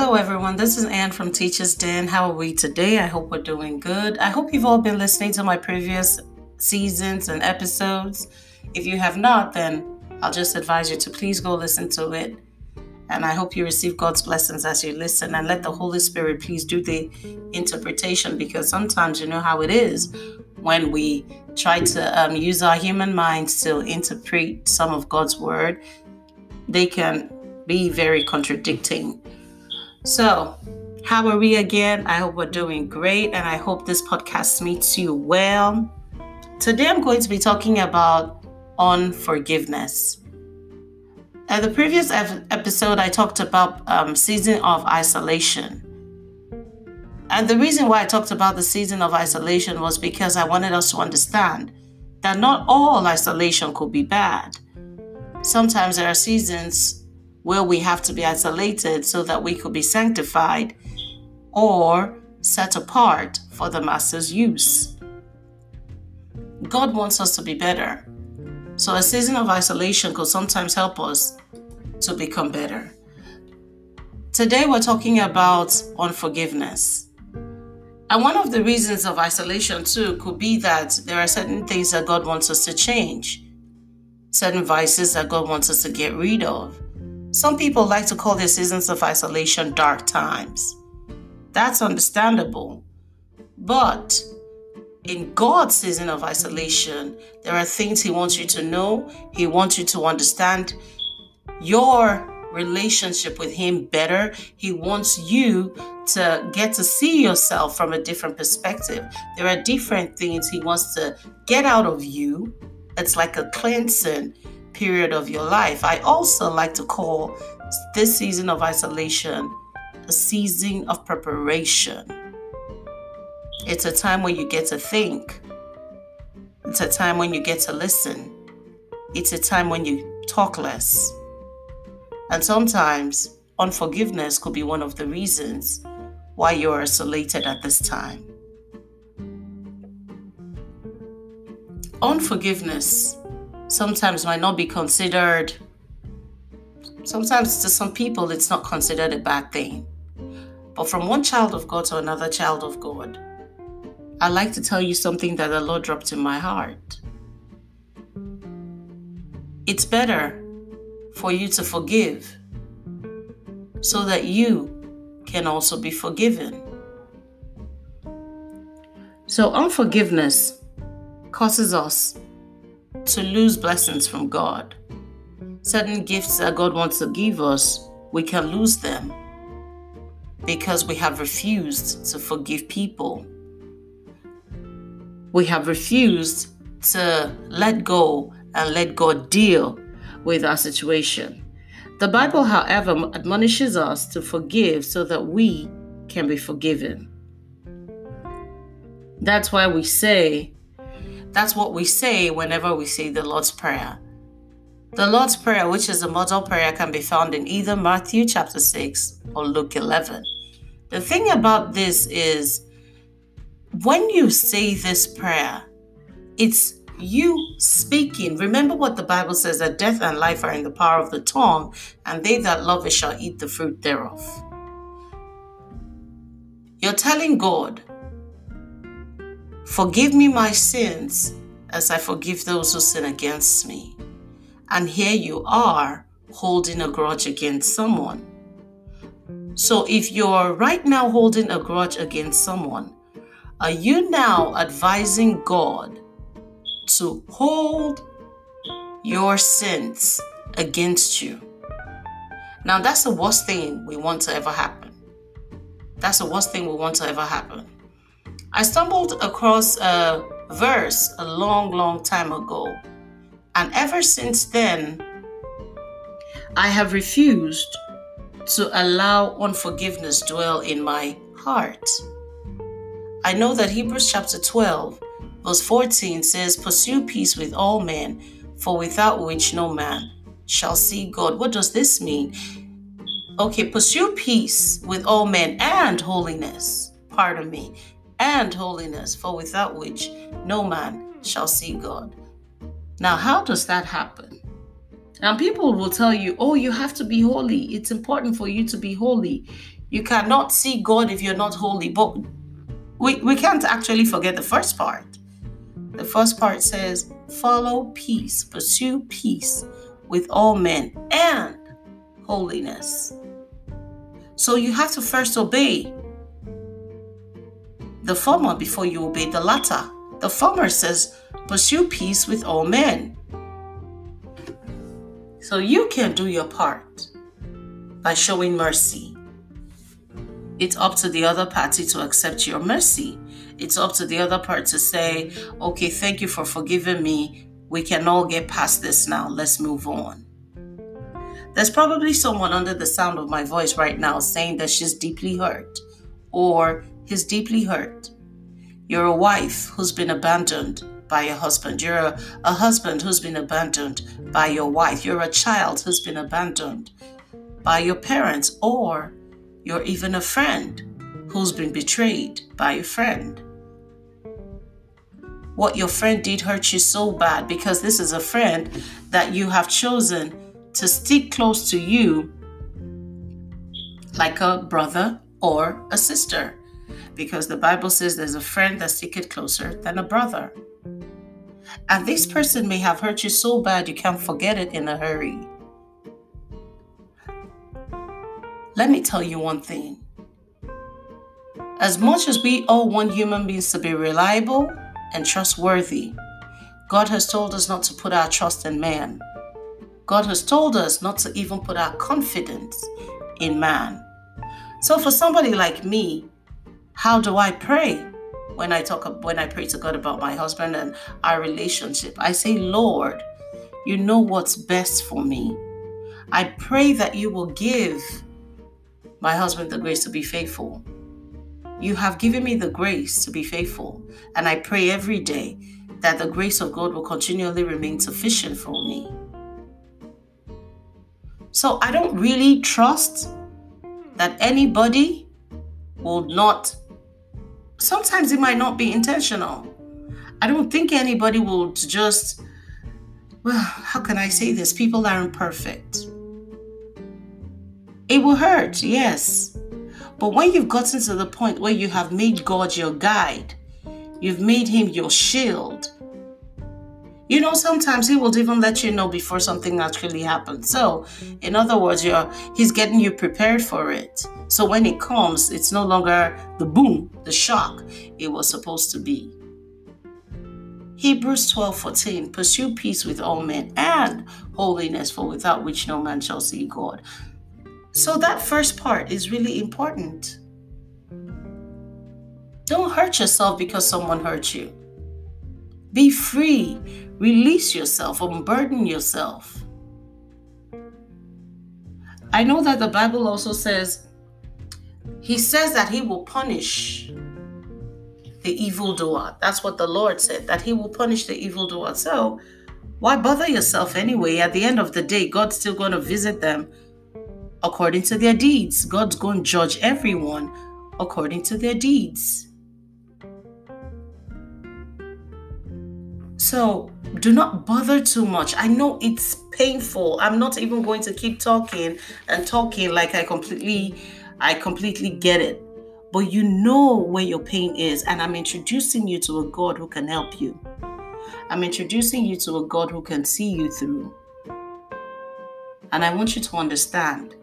Hello, everyone. This is Anne from Teachers Den. How are we today? I hope we're doing good. I hope you've all been listening to my previous seasons and episodes. If you have not, then I'll just advise you to please go listen to it. And I hope you receive God's blessings as you listen and let the Holy Spirit please do the interpretation because sometimes you know how it is when we try to um, use our human minds to interpret some of God's word, they can be very contradicting. So, how are we again? I hope we're doing great and I hope this podcast meets you well. Today I'm going to be talking about unforgiveness. At the previous episode, I talked about um, season of isolation. And the reason why I talked about the season of isolation was because I wanted us to understand that not all isolation could be bad. Sometimes there are seasons where we have to be isolated so that we could be sanctified or set apart for the Master's use. God wants us to be better. So a season of isolation could sometimes help us to become better. Today we're talking about unforgiveness. And one of the reasons of isolation, too, could be that there are certain things that God wants us to change, certain vices that God wants us to get rid of. Some people like to call their seasons of isolation dark times. That's understandable. But in God's season of isolation, there are things He wants you to know, He wants you to understand your relationship with Him better. He wants you to get to see yourself from a different perspective. There are different things He wants to get out of you. It's like a cleansing period of your life. I also like to call this season of isolation a season of preparation. It's a time when you get to think. It's a time when you get to listen. It's a time when you talk less. And sometimes unforgiveness could be one of the reasons why you're isolated at this time. Unforgiveness sometimes might not be considered, sometimes to some people, it's not considered a bad thing. But from one child of God to another child of God, I'd like to tell you something that the Lord dropped in my heart. It's better for you to forgive so that you can also be forgiven. So, unforgiveness causes us to lose blessings from God. Certain gifts that God wants to give us, we can lose them because we have refused to forgive people. We have refused to let go and let God deal with our situation. The Bible, however, admonishes us to forgive so that we can be forgiven. That's why we say, that's what we say whenever we say the Lord's Prayer. The Lord's Prayer, which is a model prayer, can be found in either Matthew chapter 6 or Luke 11. The thing about this is when you say this prayer, it's you speaking. Remember what the Bible says that death and life are in the power of the tongue, and they that love it shall eat the fruit thereof. You're telling God, Forgive me my sins as I forgive those who sin against me. And here you are holding a grudge against someone. So if you're right now holding a grudge against someone, are you now advising God to hold your sins against you? Now, that's the worst thing we want to ever happen. That's the worst thing we want to ever happen. I stumbled across a verse a long, long time ago, and ever since then, I have refused to allow unforgiveness dwell in my heart. I know that Hebrews chapter 12, verse 14 says, Pursue peace with all men, for without which no man shall see God. What does this mean? Okay, pursue peace with all men and holiness. Pardon me and holiness, for without which no man shall see God. Now, how does that happen? And people will tell you, oh, you have to be holy. It's important for you to be holy. You cannot see God if you're not holy. But we, we can't actually forget the first part. The first part says, Follow peace, pursue peace with all men and holiness. So you have to first obey the former before you obey the latter. The former says, Pursue peace with all men. So you can do your part by showing mercy. It's up to the other party to accept your mercy. It's up to the other part to say, okay, thank you for forgiving me. We can all get past this now. Let's move on. There's probably someone under the sound of my voice right now saying that she's deeply hurt or he's deeply hurt. You're a wife who's been abandoned by your husband. You're a, a husband who's been abandoned by your wife. You're a child who's been abandoned by your parents, or you're even a friend who's been betrayed by a friend. What your friend did hurt you so bad because this is a friend that you have chosen to stick close to you like a brother or a sister. Because the Bible says there's a friend that sticketh closer than a brother. And this person may have hurt you so bad you can't forget it in a hurry. Let me tell you one thing. As much as we all want human beings to be reliable and trustworthy, God has told us not to put our trust in man. God has told us not to even put our confidence in man. So for somebody like me, how do I pray? when I talk when I pray to God about my husband and our relationship. I say, "Lord, you know what's best for me. I pray that you will give my husband the grace to be faithful. You have given me the grace to be faithful, and I pray every day that the grace of God will continually remain sufficient for me. So I don't really trust that anybody will not sometimes it might not be intentional. I don't think anybody would just, well, how can I say this? People aren't perfect. It will hurt, yes. But when you've gotten to the point where you have made God your guide, you've made him your shield, you know, sometimes he will even let you know before something actually happens. So, in other words, you're he's getting you prepared for it. So when it comes, it's no longer the boom, the shock it was supposed to be. Hebrews 12 14 Pursue peace with all men and holiness, for without which no man shall see God. So that first part is really important. Don't hurt yourself because someone hurt you. Be free. Release yourself, unburden yourself. I know that the Bible also says, He says that He will punish the evildoer. That's what the Lord said, that He will punish the evildoer. So, why bother yourself anyway? At the end of the day, God's still going to visit them according to their deeds. God's going to judge everyone according to their deeds. So do not bother too much. I know it's painful. I'm not even going to keep talking and talking like I completely I completely get it. But you know where your pain is and I'm introducing you to a God who can help you. I'm introducing you to a God who can see you through. And I want you to understand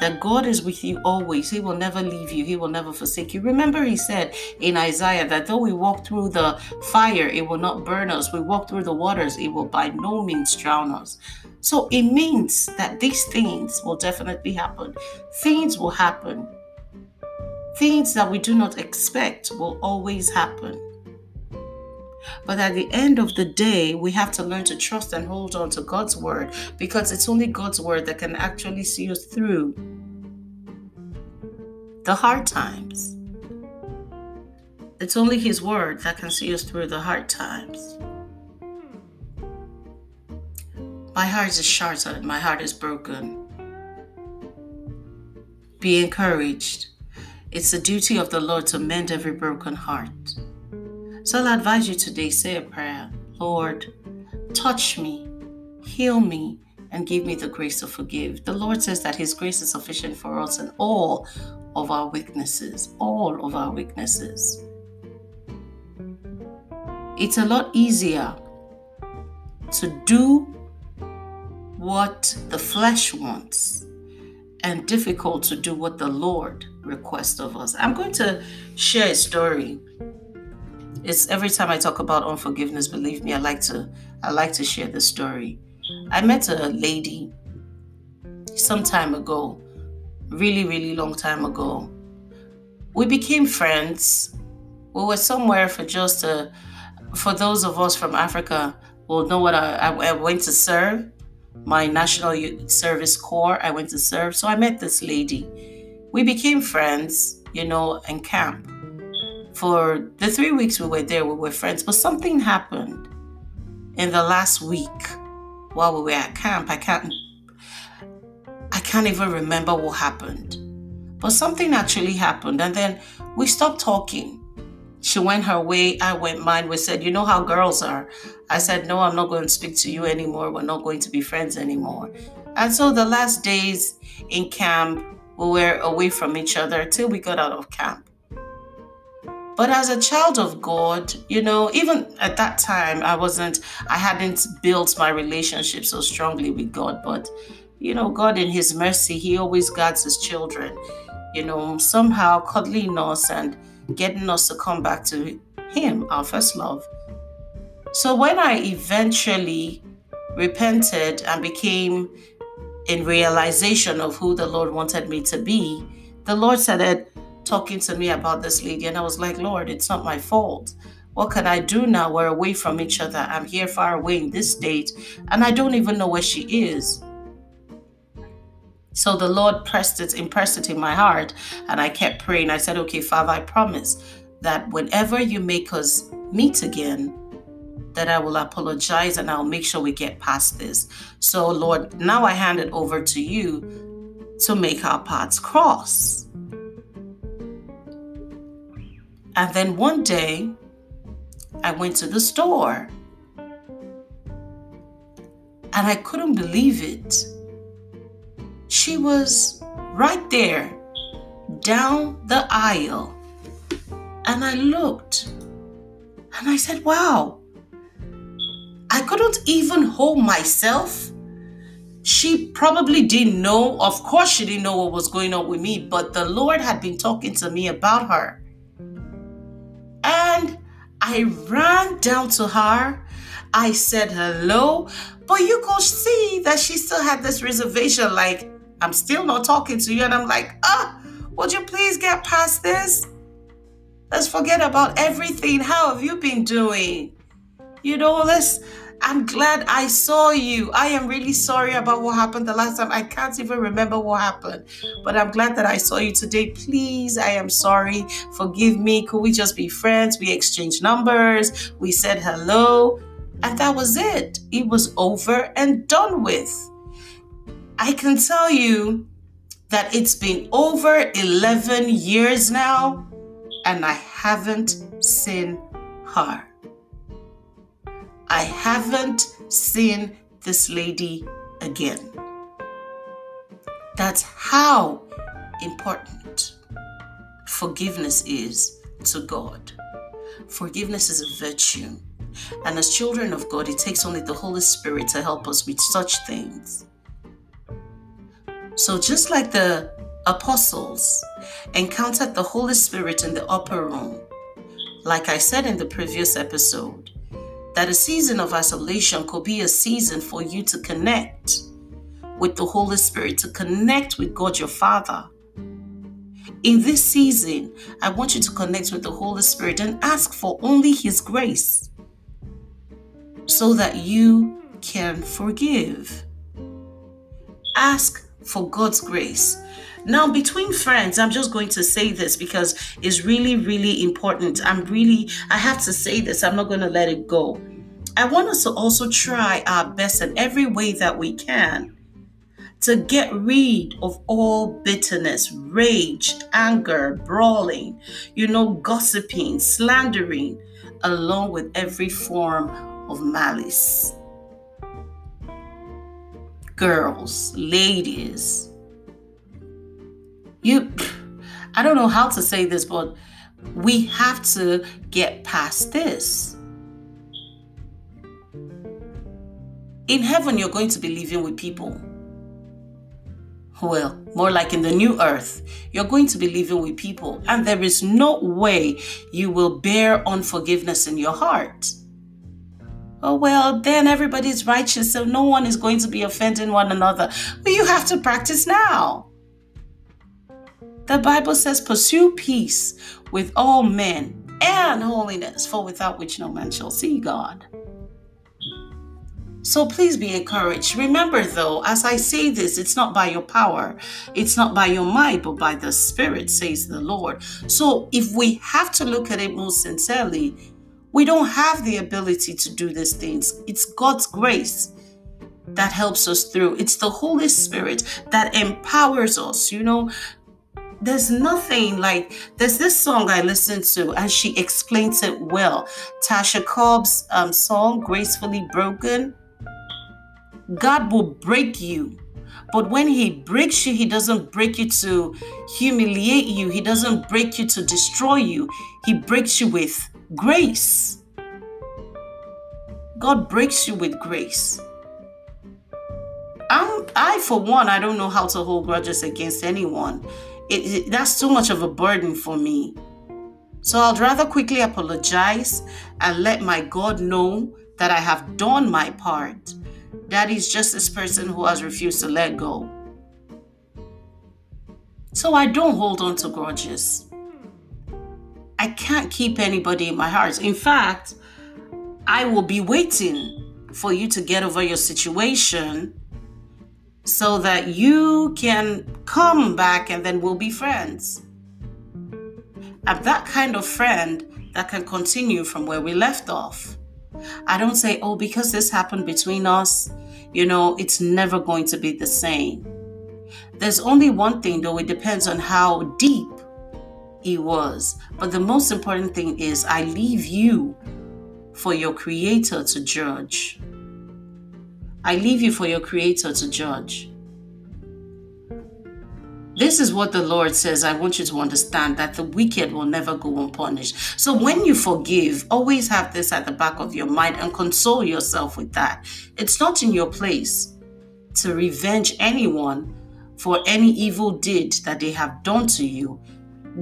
that God is with you always. He will never leave you, He will never forsake you. Remember, He said in Isaiah that though we walk through the fire, it will not burn us. We walk through the waters, it will by no means drown us. So it means that these things will definitely happen. Things will happen. Things that we do not expect will always happen. But at the end of the day, we have to learn to trust and hold on to God's word because it's only God's word that can actually see us through the hard times. It's only His word that can see us through the hard times. My heart is shattered, my heart is broken. Be encouraged. It's the duty of the Lord to mend every broken heart. So I'll advise you today say a prayer Lord, touch me, heal me, and give me the grace to forgive. The Lord says that His grace is sufficient for us in all of our weaknesses, all of our weaknesses. It's a lot easier to do what the flesh wants and difficult to do what the Lord requests of us. I'm going to share a story. It's every time I talk about unforgiveness, believe me, I like to I like to share the story. I met a lady some time ago, really, really long time ago. We became friends. We were somewhere for just a, for those of us from Africa will know what I, I, I went to serve my National Service Corps. I went to serve. So I met this lady. We became friends, you know, in camp. For the three weeks we were there, we were friends. But something happened in the last week while we were at camp. I can't I can't even remember what happened. But something actually happened and then we stopped talking. She went her way, I went mine. We said, You know how girls are. I said, No, I'm not going to speak to you anymore. We're not going to be friends anymore. And so the last days in camp, we were away from each other till we got out of camp. But as a child of God, you know, even at that time, I wasn't, I hadn't built my relationship so strongly with God. But, you know, God in His mercy, He always guards His children, you know, somehow cuddling us and getting us to come back to Him, our first love. So when I eventually repented and became in realization of who the Lord wanted me to be, the Lord started talking to me about this lady, and I was like, Lord, it's not my fault. What can I do now? We're away from each other. I'm here far away in this state, and I don't even know where she is. So the Lord pressed it, impressed it in my heart, and I kept praying. I said, Okay, Father, I promise that whenever you make us meet again, that I will apologize and I'll make sure we get past this. So, Lord, now I hand it over to you to make our paths cross. And then one day, I went to the store and I couldn't believe it she was right there down the aisle. And I looked and I said, Wow, I couldn't even hold myself. She probably didn't know. Of course, she didn't know what was going on with me, but the Lord had been talking to me about her. I ran down to her. I said hello, but you could see that she still had this reservation like, I'm still not talking to you. And I'm like, ah, would you please get past this? Let's forget about everything. How have you been doing? You know, let's. I'm glad I saw you. I am really sorry about what happened the last time. I can't even remember what happened, but I'm glad that I saw you today. Please, I am sorry. Forgive me. Could we just be friends? We exchanged numbers. We said hello. And that was it. It was over and done with. I can tell you that it's been over 11 years now and I haven't seen her. I haven't seen this lady again. That's how important forgiveness is to God. Forgiveness is a virtue. And as children of God, it takes only the Holy Spirit to help us with such things. So, just like the apostles encountered the Holy Spirit in the upper room, like I said in the previous episode, that a season of isolation could be a season for you to connect with the Holy Spirit, to connect with God your Father. In this season, I want you to connect with the Holy Spirit and ask for only His grace so that you can forgive. Ask for God's grace. Now, between friends, I'm just going to say this because it's really, really important. I'm really, I have to say this. I'm not going to let it go. I want us to also try our best in every way that we can to get rid of all bitterness, rage, anger, brawling, you know, gossiping, slandering, along with every form of malice. girls, ladies, you, I don't know how to say this, but we have to get past this. In heaven, you're going to be living with people. Well, more like in the new earth, you're going to be living with people, and there is no way you will bear unforgiveness in your heart. Oh, well, then everybody's righteous, so no one is going to be offending one another. But you have to practice now. The Bible says, Pursue peace with all men and holiness, for without which no man shall see God. So please be encouraged. Remember, though, as I say this, it's not by your power, it's not by your might, but by the Spirit, says the Lord. So if we have to look at it most sincerely, we don't have the ability to do these things. It's God's grace that helps us through. It's the Holy Spirit that empowers us. You know, there's nothing like there's this song I listened to and she explains it well. Tasha Cobbs' um, song, Gracefully Broken. God will break you. But when He breaks you, He doesn't break you to humiliate you, He doesn't break you to destroy you. He breaks you with grace. God breaks you with grace. I'm, I, for one, I don't know how to hold grudges against anyone. It, it, that's too much of a burden for me. So I'd rather quickly apologize and let my God know that I have done my part That is just this person who has refused to let go. So I don't hold on to grudges. I can't keep anybody in my heart. In fact, I will be waiting for you to get over your situation so that you can come back and then we'll be friends. I'm that kind of friend that can continue from where we left off. I don't say, oh, because this happened between us, you know, it's never going to be the same. There's only one thing, though, it depends on how deep it was. But the most important thing is, I leave you for your Creator to judge. I leave you for your Creator to judge. This is what the Lord says. I want you to understand that the wicked will never go unpunished. So when you forgive, always have this at the back of your mind and console yourself with that. It's not in your place to revenge anyone for any evil deed that they have done to you.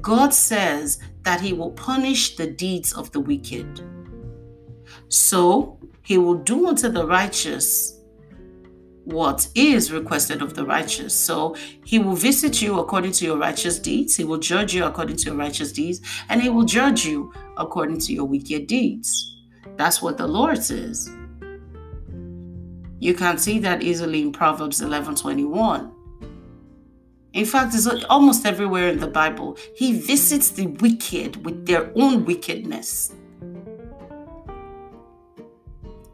God says that He will punish the deeds of the wicked. So He will do unto the righteous what is requested of the righteous. So he will visit you according to your righteous deeds, he will judge you according to your righteous deeds, and he will judge you according to your wicked deeds. That's what the Lord says. You can see that easily in Proverbs 11 21. In fact, it's almost everywhere in the Bible. He visits the wicked with their own wickedness.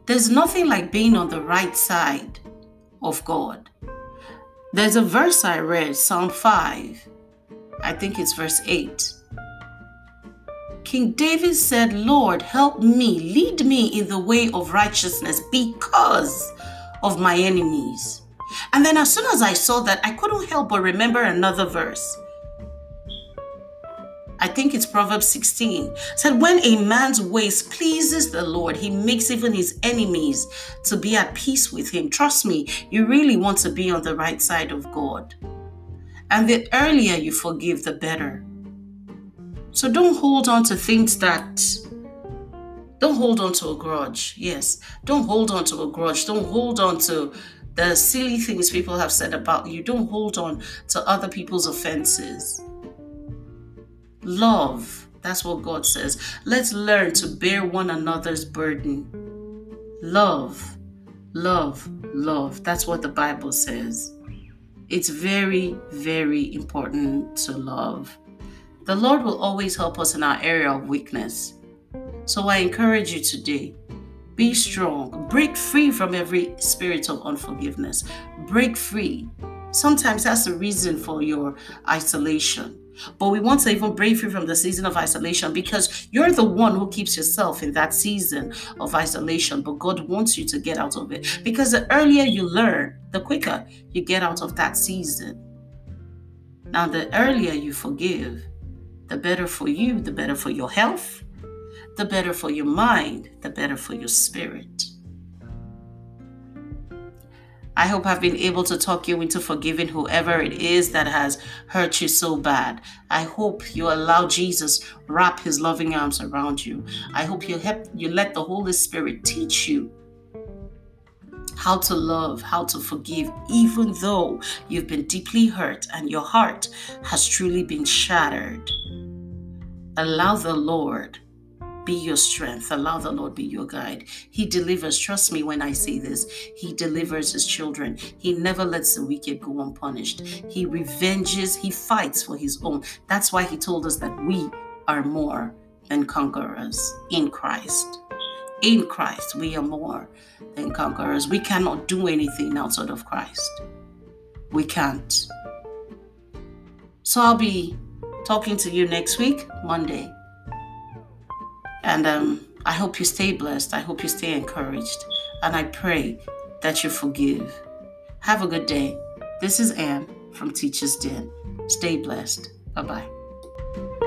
There's nothing like being on the right side of God. There's a verse I read, Psalm 5. I think it's verse 8. King David said, Lord, help me, lead me in the way of righteousness because of my enemies. And then as soon as I saw that, I couldn't help but remember another verse. I think it's Proverbs 16, said, When a man's ways pleases the Lord, he makes even his enemies to be at peace with him. Trust me, you really want to be on the right side of God. And the earlier you forgive, the better. So don't hold on to things that. Don't hold on to a grudge. Yes. Don't hold on to a grudge. Don't hold on to the silly things people have said about you. Don't hold on to other people's offenses. Love. That's what God says. Let's learn to bear one another's burden. Love, love, love. That's what the Bible says. It's very, very important to love. The Lord will always help us in our area of weakness. So I encourage you today be strong, break free from every spirit of unforgiveness, break free. Sometimes that's the reason for your isolation. But we want to even break free from the season of isolation because you're the one who keeps yourself in that season of isolation. But God wants you to get out of it because the earlier you learn, the quicker you get out of that season. Now, the earlier you forgive, the better for you, the better for your health, the better for your mind, the better for your spirit. I hope I've been able to talk you into forgiving whoever it is that has hurt you so bad. I hope you allow Jesus wrap his loving arms around you. I hope you help you let the Holy Spirit teach you how to love, how to forgive, even though you've been deeply hurt and your heart has truly been shattered. Allow the Lord be your strength. Allow the Lord be your guide. He delivers. Trust me when I say this. He delivers his children. He never lets the wicked go unpunished. He revenges, he fights for his own. That's why he told us that we are more than conquerors in Christ. In Christ, we are more than conquerors. We cannot do anything outside of Christ. We can't. So I'll be talking to you next week, Monday. And um, I hope you stay blessed. I hope you stay encouraged. And I pray that you forgive. Have a good day. This is Anne from Teacher's Den. Stay blessed. Bye bye.